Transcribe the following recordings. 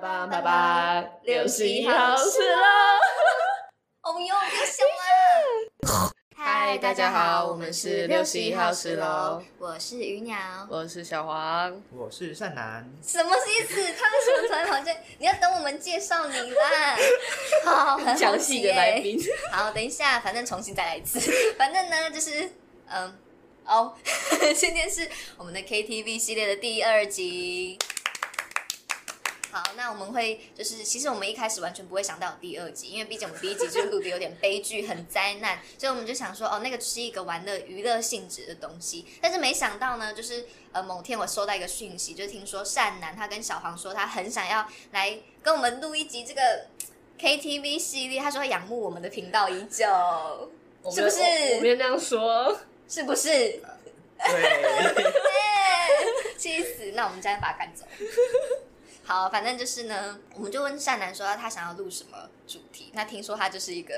爸爸爸爸，六十一号是喽！哦哟，又凶了！嗨，大家好，我们是六十一号是喽。我是鱼鸟。我是小黄，我是善男，什么意思？他为什么突然跑进？你要等我们介绍你啦。好，很详细的来宾。好，等一下，反正重新再来一次。反正呢，就是嗯，哦，今天是我们的 KTV 系列的第二集。好，那我们会就是，其实我们一开始完全不会想到有第二集，因为毕竟我们第一集就录的有点悲剧，很灾难，所以我们就想说，哦，那个只是一个玩乐娱乐性质的东西。但是没想到呢，就是呃某天我收到一个讯息，就是听说善男他跟小黄说他很想要来跟我们录一集这个 KTV 系列，他说仰慕我们的频道已久，是不是我没有那样说。是不是？对，气死！那我们今天把他赶走。好，反正就是呢，我们就问善男说他想要录什么主题。那听说他就是一个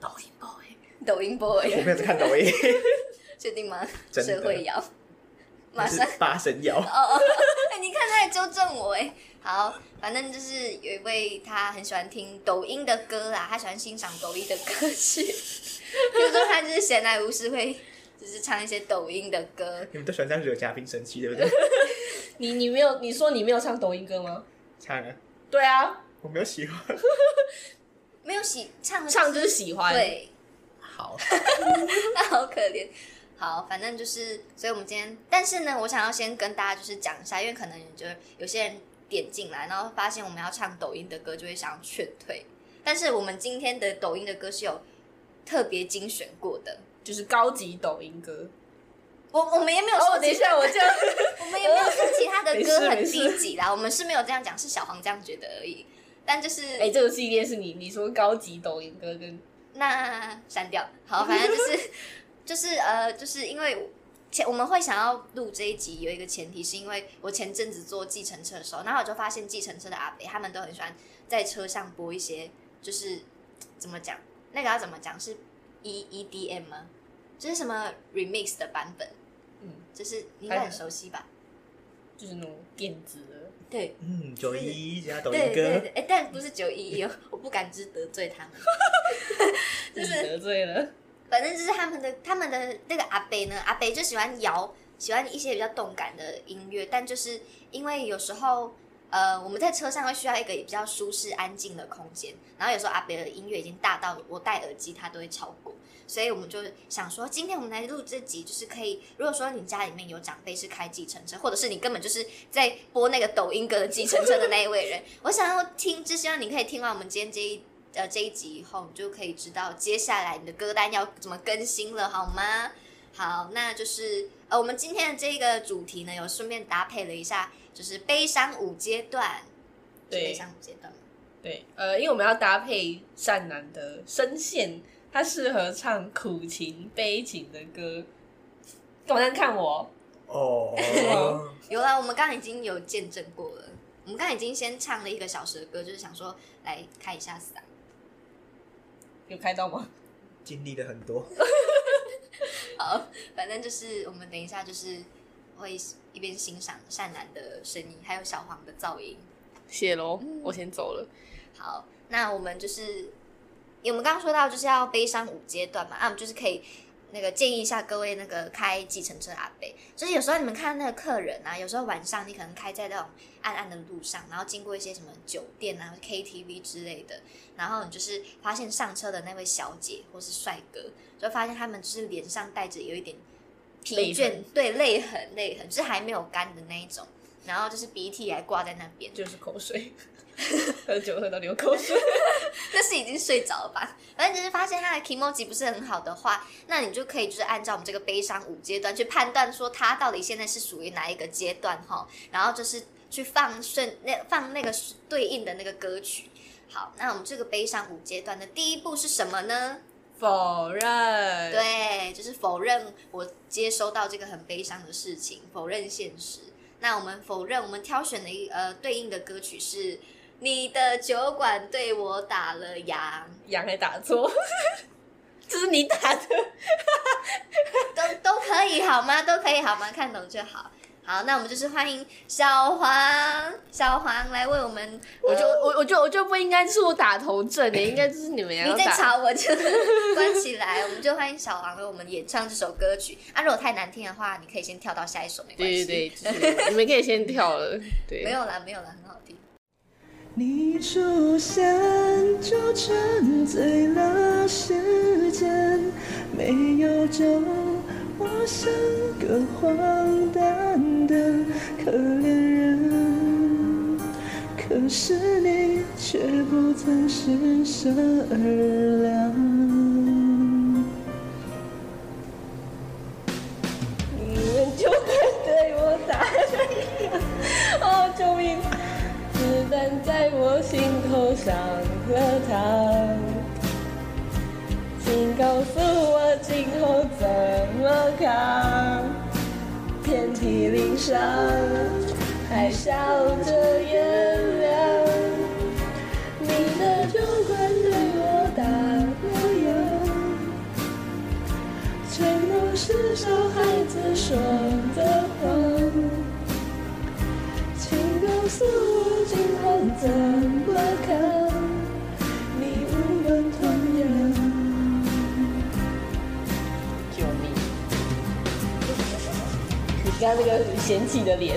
抖音 boy，抖音我 boy，没有在看抖音，确定吗？社会摇，马上八神谣，哦哦，哎你看他在纠正我哎。好，反正就是有一位他很喜欢听抖音的歌啦，他喜欢欣赏抖音的歌曲，比如说他就是闲来无事会就是唱一些抖音的歌。你们都喜欢这样惹嘉宾生气，对不对？你你没有你说你没有唱抖音歌吗？唱啊，对啊，我没有喜欢。没有喜唱唱就是喜欢。，对，好，那 好可怜。好，反正就是，所以我们今天，但是呢，我想要先跟大家就是讲一下，因为可能就有些人点进来，然后发现我们要唱抖音的歌，就会想要劝退。但是我们今天的抖音的歌是有特别精选过的，就是高级抖音歌。我我们也没有说哦，等一，下，我这样。我们也没有说其他的 歌很低级啦，我们是没有这样讲，是小黄这样觉得而已。但就是，哎，这个系列是你你说高级抖音歌跟那删掉。好，反正就是 就是呃，就是因为前我们会想要录这一集，有一个前提是因为我前阵子坐计程车的时候，然后我就发现计程车的阿北他们都很喜欢在车上播一些，就是怎么讲，那个要怎么讲是 E E D M 吗？就是什么 remix 的版本，嗯，就是你应该很熟悉吧？就是那种电子的。对。嗯，九一加抖对音歌对对，，哎、但不是九一一哦，我不敢之得罪他们。就是得罪了。反正就是他们的他们的那个阿北呢，阿北就喜欢摇，喜欢一些比较动感的音乐，但就是因为有时候呃我们在车上会需要一个比较舒适安静的空间，然后有时候阿北的音乐已经大到我戴耳机它都会超过。所以我们就想说，今天我们来录这集，就是可以。如果说你家里面有长辈是开计程车，或者是你根本就是在播那个抖音歌的计程车的那一位人，我想要听，就希望你可以听完我们今天这一呃这一集以后，你就可以知道接下来你的歌单要怎么更新了，好吗？好，那就是呃，我们今天的这个主题呢，有顺便搭配了一下，就是悲伤五阶段，对悲伤五阶段吗。对，呃，因为我们要搭配善男的声线，他适合唱苦情、悲情的歌。干嘛这样看我？哦，有啦，我们刚刚已经有见证过了。我们刚刚已经先唱了一个小时的歌，就是想说来开一下嗓。有开到吗？经历了很多，好，反正就是我们等一下就是会一边欣赏善男的声音，还有小黄的噪音。谢喽，我先走了。好，那我们就是，我们刚刚说到就是要悲伤五阶段嘛，啊，我们就是可以那个建议一下各位那个开计程车的阿伯，就是有时候你们看那个客人啊，有时候晚上你可能开在那种暗暗的路上，然后经过一些什么酒店啊、KTV 之类的，然后你就是发现上车的那位小姐或是帅哥，就发现他们就是脸上带着有一点疲倦，对，泪痕，泪痕，就是还没有干的那一种，然后就是鼻涕还挂在那边，就是口水，喝酒喝到流口水。那是已经睡着了吧？反正就是发现他的 emoji 不是很好的话，那你就可以就是按照我们这个悲伤五阶段去判断说他到底现在是属于哪一个阶段哈，然后就是去放顺那放那个对应的那个歌曲。好，那我们这个悲伤五阶段的第一步是什么呢？否认。，对，就是否认我接收到这个很悲伤的事情，否认现实。那我们否认，我们挑选的一呃对应的歌曲是你的酒馆对我打了烊，烊还打错，这是你打的。都都可以好吗？都可以好吗？看懂就好。好，那我们就是欢迎小黄，小黄来为我们，我就我我就我就不应该是我打头阵的，应该就是你们要你在。吵我就关起来，我们就欢迎小黄为我们演唱这首歌曲。啊，如果太难听的话，你可以先跳到下一首，没关系。对对对，就是你们可以先跳了。对，没有啦，没有啦，很好听。你出现就沉醉了时间，没有就我像个荒诞的可怜人，可是你却不曾施舍二两。你们就快对我打了哦，救命！子弹在我心头上了膛，遍体鳞伤，还笑着原谅，你的酒馆对我打了烊。承诺是小孩子说的谎，请告诉我今后怎你刚刚那个嫌弃的脸，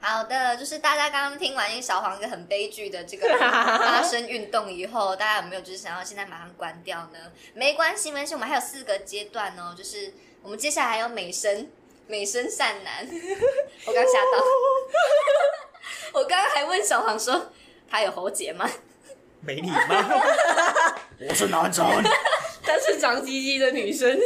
好的，就是大家刚刚听完小黄一个很悲剧的这个发声运动以后，大家有没有就是想要现在马上关掉呢？没关系，没关系，我们还有四个阶段哦，就是我们接下来还有美声 美声善男，我刚吓到，我刚刚还问小黄说他有喉结吗？没礼貌。我是男生。她是长鸡鸡的女生。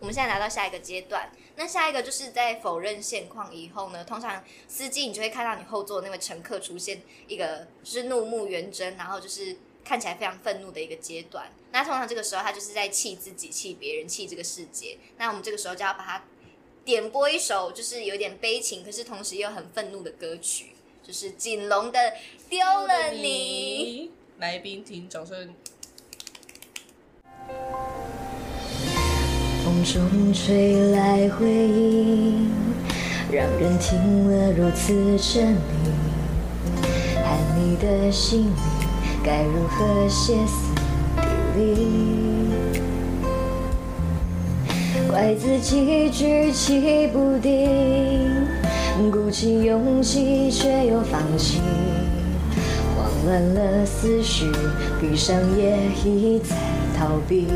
我们现在来到下一个阶段，那下一个就是在否认现况以后呢，通常司机你就会看到你后座那位乘客出现一个就是怒目圆睁，然后就是看起来非常愤怒的一个阶段。那通常这个时候他就是在气自己、气别人、气这个世界。那我们这个时候就要把它点播一首就是有点悲情，可是同时又很愤怒的歌曲，就是锦龙的《丢了你》。来宾请掌声。风中吹来回音，让人听了如此沉迷。喊你的心里该如何歇斯底里？怪自己举棋不定，鼓起勇气却又放弃，慌乱了思绪，闭上眼一再逃避。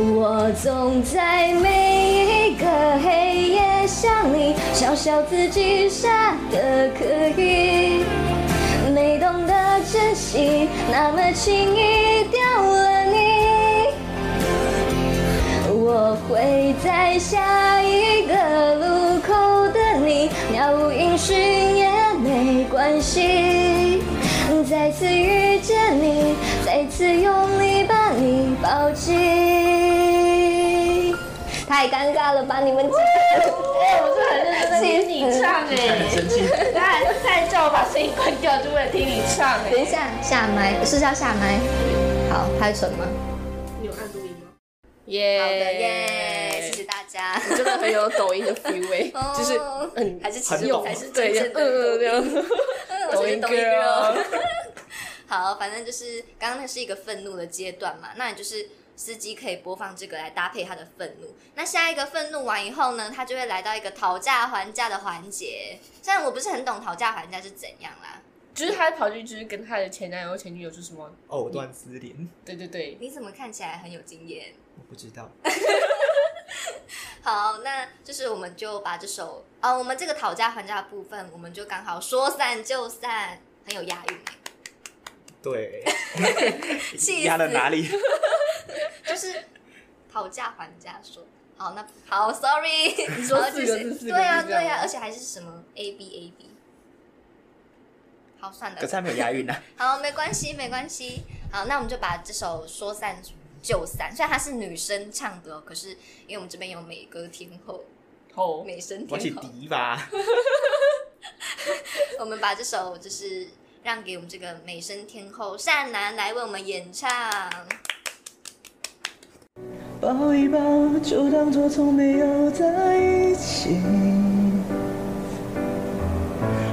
我总在每一个黑夜想你，嘲笑自己傻得可以，没懂得珍惜，那么轻易丢了你。我会在下一个路口等你，杳无音讯也没关系。再次遇见你，再次用力把你抱紧。太尴尬了吧，你们几个？哎，我是很认真的听你唱很哎，生气。他他还叫我把声音关掉，就为了听你唱哎。等一下下麦是要下麦，好拍纯吗？你有按录音吗？耶，好的耶，谢谢大家。你真的很有抖音的 feel 就是嗯，还是很懂其实才是对，真正的嗯抖音 girl。好，反正就是刚刚那是一个愤怒的阶段嘛，那你就是司机可以播放这个来搭配他的愤怒。那下一个愤怒完以后呢，他就会来到一个讨价还价的环节。虽然我不是很懂讨价还价是怎样啦，就是他跑去就是跟他的前男友前女友是什么？藕断丝连，对对对，你怎么看起来很有经验？我不知道。好，那就是我们就把这首啊、我们这个讨价还价的部分，我们就刚好说散就散，很有押韵欸对，气 压了哪里？就是讨价还价说。好，那好，sorry，你说四个字四个字对啊，这样吗对啊，而且还是什么 A B A B。好，算了可，是还没有押韵呢。好，没关系，没关系。好，那我们就把这首说散就散，虽然它是女生唱的哦，可是因为我们这边有美歌天后、吼，美声天后，敌吧。我们把这首就是让给我们这个美声天后善男来为我们演唱。抱一抱，就当作从没有在一起，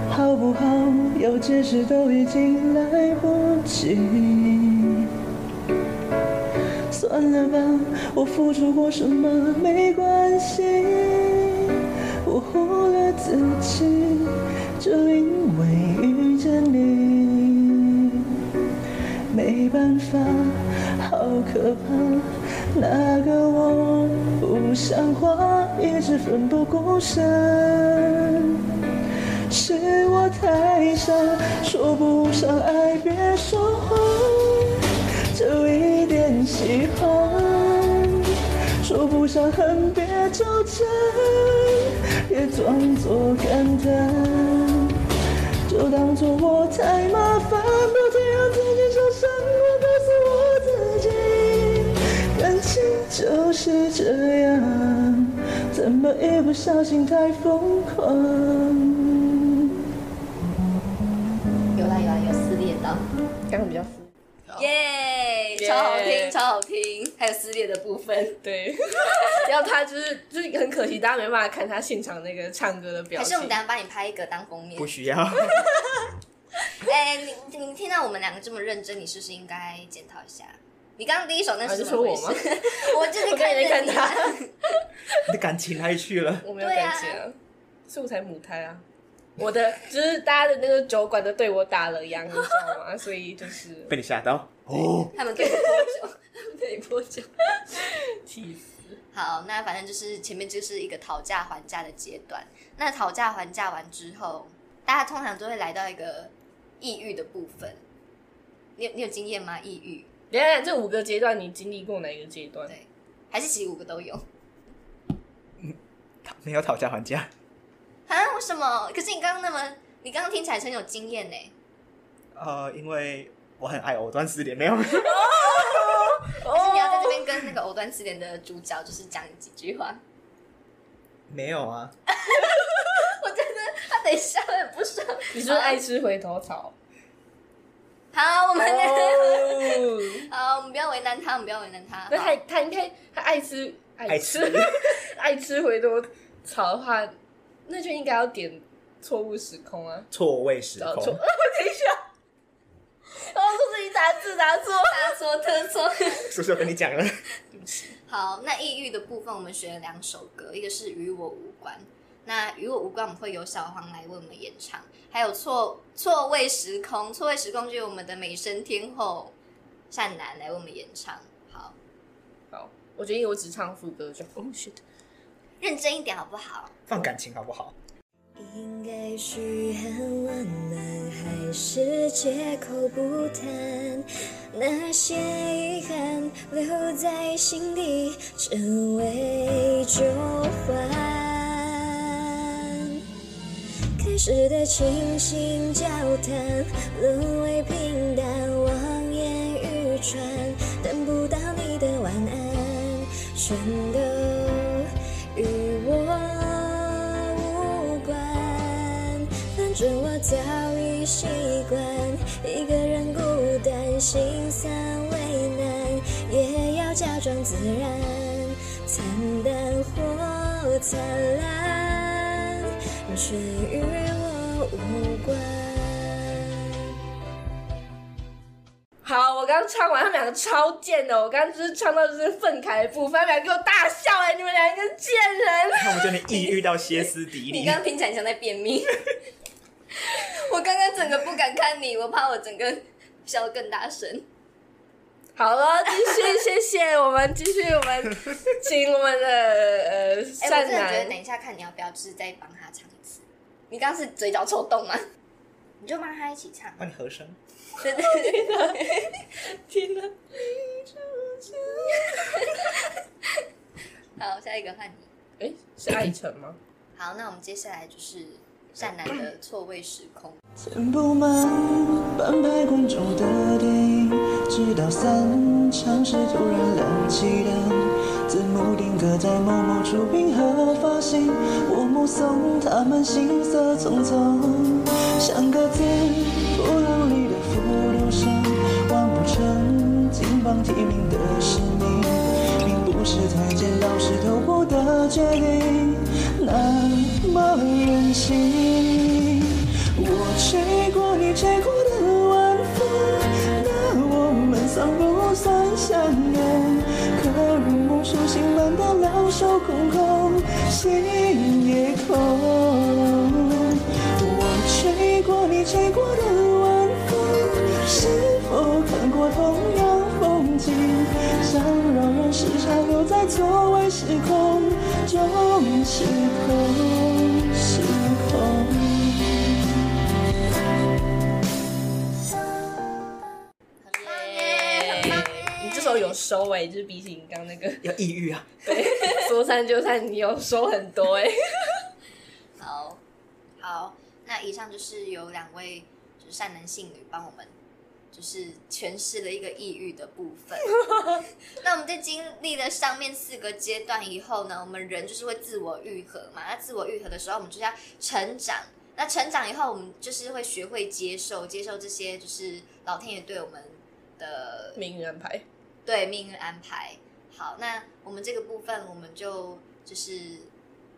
好不好？要解释都已经来不及。算了吧，我付出过什么没关系，我忽略自己，就因为遇见你，没办法，好可怕。那个我不像话，一直奋不顾身，是我太傻，说不上爱别说谎，就一点喜欢，说不上恨别纠缠，别装作感叹，就当作我太麻烦，就是这样，怎么一不小心太疯狂？有啦有啦有撕裂到，刚刚比较敷耶，耶超好听超好听，还有撕裂的部分。对，然后他就是就是很可惜，大家没办法看他现场那个唱歌的表情。还是我们等下帮你拍一个当封面不？需要。哎、你你听到我们两个这么认真，你是不是应该检讨一下？你刚刚第一首那啊是说我吗？我就是看看着你啊他，你的感情哪里去了？我没有感情啊，所以我才母胎啊。我的就是大家的那个酒馆都对我打了烊，你知道吗？所以就是被你吓到哦。他们对我泼酒？对泼酒，气死。好，那反正就是前面就是一个讨价还价的阶段。那讨价还价完之后，大家通常都会来到一个抑郁的部分。你有你有经验吗？抑郁等一下，这五个阶段你经历过哪一个阶段？对，还是其实五个都有嗯 没有讨价还价，啊？为什么？可是你刚刚那么，你刚刚听起来很有经验呢。呃，因为我很爱藕断丝连，没有。可是你要在这边跟那个藕断丝连的主角，就是讲几句话。没有啊，我真的，他等一下会很不爽。你是不是爱吃回头草？好，我们、哦，好，我们不要为难他，我们不要为难他。那好他他应该他爱吃爱吃吃 爱吃回头草的话，那就应该要点错误时空啊。错位时空找错。等一下，哦，是自己打字打错。大错特错。是不是我跟你讲了？对不起，好，那抑郁的部分我们选了两首歌，一个是与我无关，那与我无关我们会由小黄来为我们演唱，还有错错位时空，错位时空就由我们的美声天后善男来为我们演唱。好，好，我决定我只唱副歌就。Oh shit！认真一点好不好？放感情好不好？应该嘘寒问暖，还是借口不谈？那些遗憾留在心底，成为旧欢。开始的倾心交谈，沦为平淡，望眼欲穿，等不到你的晚安，全都与我无关。反正我早已习惯。一个人孤单，心酸为难，也要假装自然，惨淡或灿烂，却与无关。好，我刚唱完，他们两个超贱的。我刚刚就是唱到就是愤慨的部分，他们俩给我大笑哎、你们两个贱人！那我觉得你抑郁到歇斯底里你刚。刚听起来像在便秘。我刚刚整个不敢看你，我怕我整个笑得更大声。好了，继续，谢谢我们，继续我们，请我们的呃 哎、我善真的觉得等一下看你要不要，就是再帮他唱。你刚刚是嘴角抽动吗？你就帮他一起唱。帮你和声。对对对，天哪！好，下一个换你。哎，是爱晨吗？好，那我们接下来就是善男的错位时空。填不满半排观众的电影，直到散场时突然亮起灯，字幕定格在某某出品和发行，我目送他们行色匆匆，像个在波浪里的浮流生，完不成金榜题名的使命，并不是剪刀石头布的决定那么任性。我吹过你吹过算不算相拥？可如梦初醒般的两手空空，心也空。我吹过你吹过的晚风，是否看过同样风景？想让人时常留在错位时空中，时空收尾、就是比起你刚那个 要抑郁啊！对说散就散，你有收很多哎、好，好，那以上就是有两位就是善男信女帮我们就是诠释了一个抑郁的部分。那我们在经历了上面四个阶段以后呢，我们人就是会自我愈合嘛。那自我愈合的时候，我们就是要成长。那成长以后，我们就是会学会接受，接受这些就是老天爷对我们的命运安排。对命运安排。好，那我们这个部分，我们就就是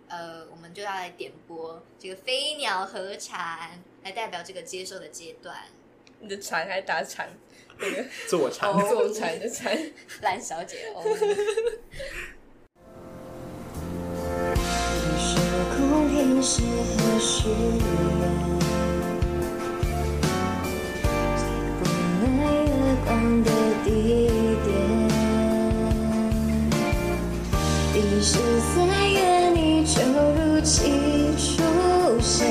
呃，我们就要来点播这个飞鸟和蝉，来代表这个接受的阶段。你的蝉还打蝉，那个坐禅。坐蝉的蝉。蓝小姐哦，时空平时和许愿，在不能月光的地第十三月你就如期出现，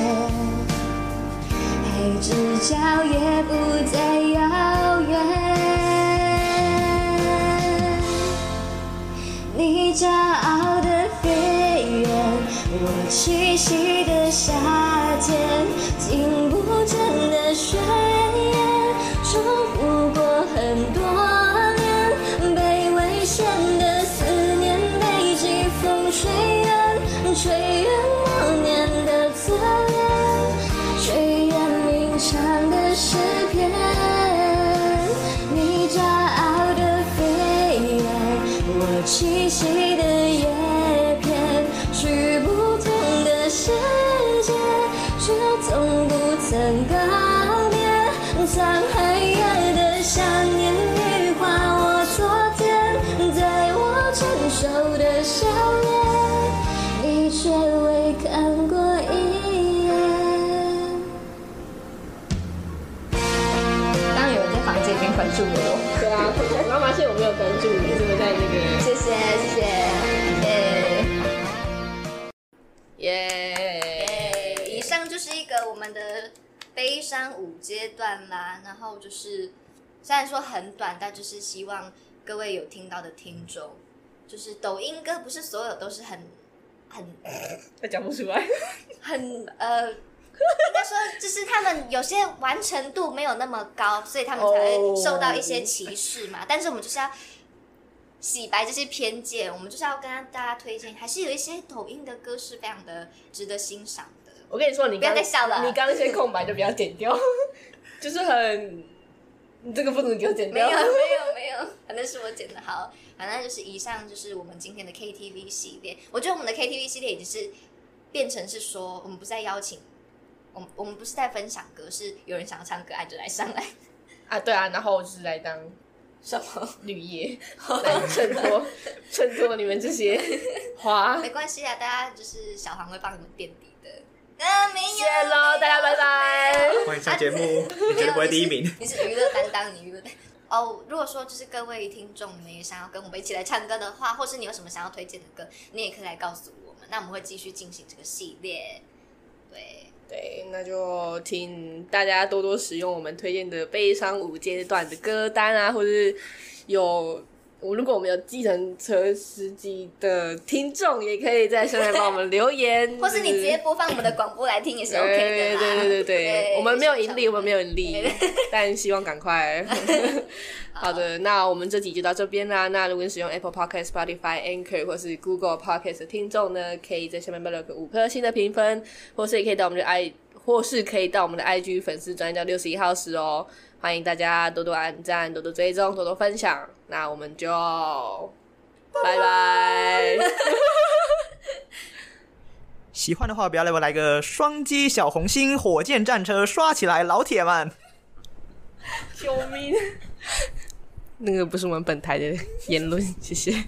海之角也不再遥远。你骄傲的飞远，我栖息的夏间里面关注我哦，对啊，我刚发现我没有关注你，是不是在那个？谢谢谢谢，耶、耶、以上就是一个我们的悲伤五阶段啦。然后就是虽然说很短，但就是希望各位有听到的听众，就是抖音歌不是所有都是很很 他讲不出来。很呃，应该说就是他们有些完成度没有那么高，所以他们才会受到一些歧视嘛。但是我们就是要洗白这些偏见，我们就是要跟大家推荐，还是有一些抖音的歌是非常的值得欣赏的。我跟你说，你不要再笑了你刚刚那些空白就不要剪掉，就是很，你这个不能给我剪掉没有。没有没有，反正是我剪的好。反正就是以上就是我们今天的 KTV 系列。我觉得我们的 KTV 系列已经是变成是说，我们不再邀请，我们我们不是在分享歌，是有人想要唱歌，爱就来上来。啊，对啊，然后就是来当什么？绿叶，来衬托 衬托你们这些花。没关系啊，大家就是小黄会帮你们垫底的。啊，没有。谢喽，大家拜拜。欢迎上节目，你绝对不会第一名。你是娱乐担当，你娱乐担哦。如果说就是各位听众，你们也想要跟我们一起来唱歌的话，或是你有什么想要推荐的歌，你也可以来告诉我们，那我们会继续进行这个系列。对，对，那就请大家多多使用我们推荐的悲伤五阶段的歌单啊，或者是有。我如果我们有计程车司机的听众，也可以在下面帮我们留言，或是你直接播放我们的广播来听也是 OK 的啦。对对对对对，我们没有盈利，我们没有盈利，但希望赶快。好的，那我们这集就到这边啦。那如果你使用 Apple Podcast、Spotify、Anchor 或是 Google Podcast 的听众呢，可以在下面帮留个五颗星的评分，或是也可以到我们的 i，或是可以到我们的 IG 粉丝专页叫六十一号室哦。欢迎大家多多按赞、多多追踪、多多分享。那我们就拜拜拜。喜欢的话，不要来我来个双击小红心，火箭战车刷起来，老铁们！救命！那个不是我们本台的言论，谢谢。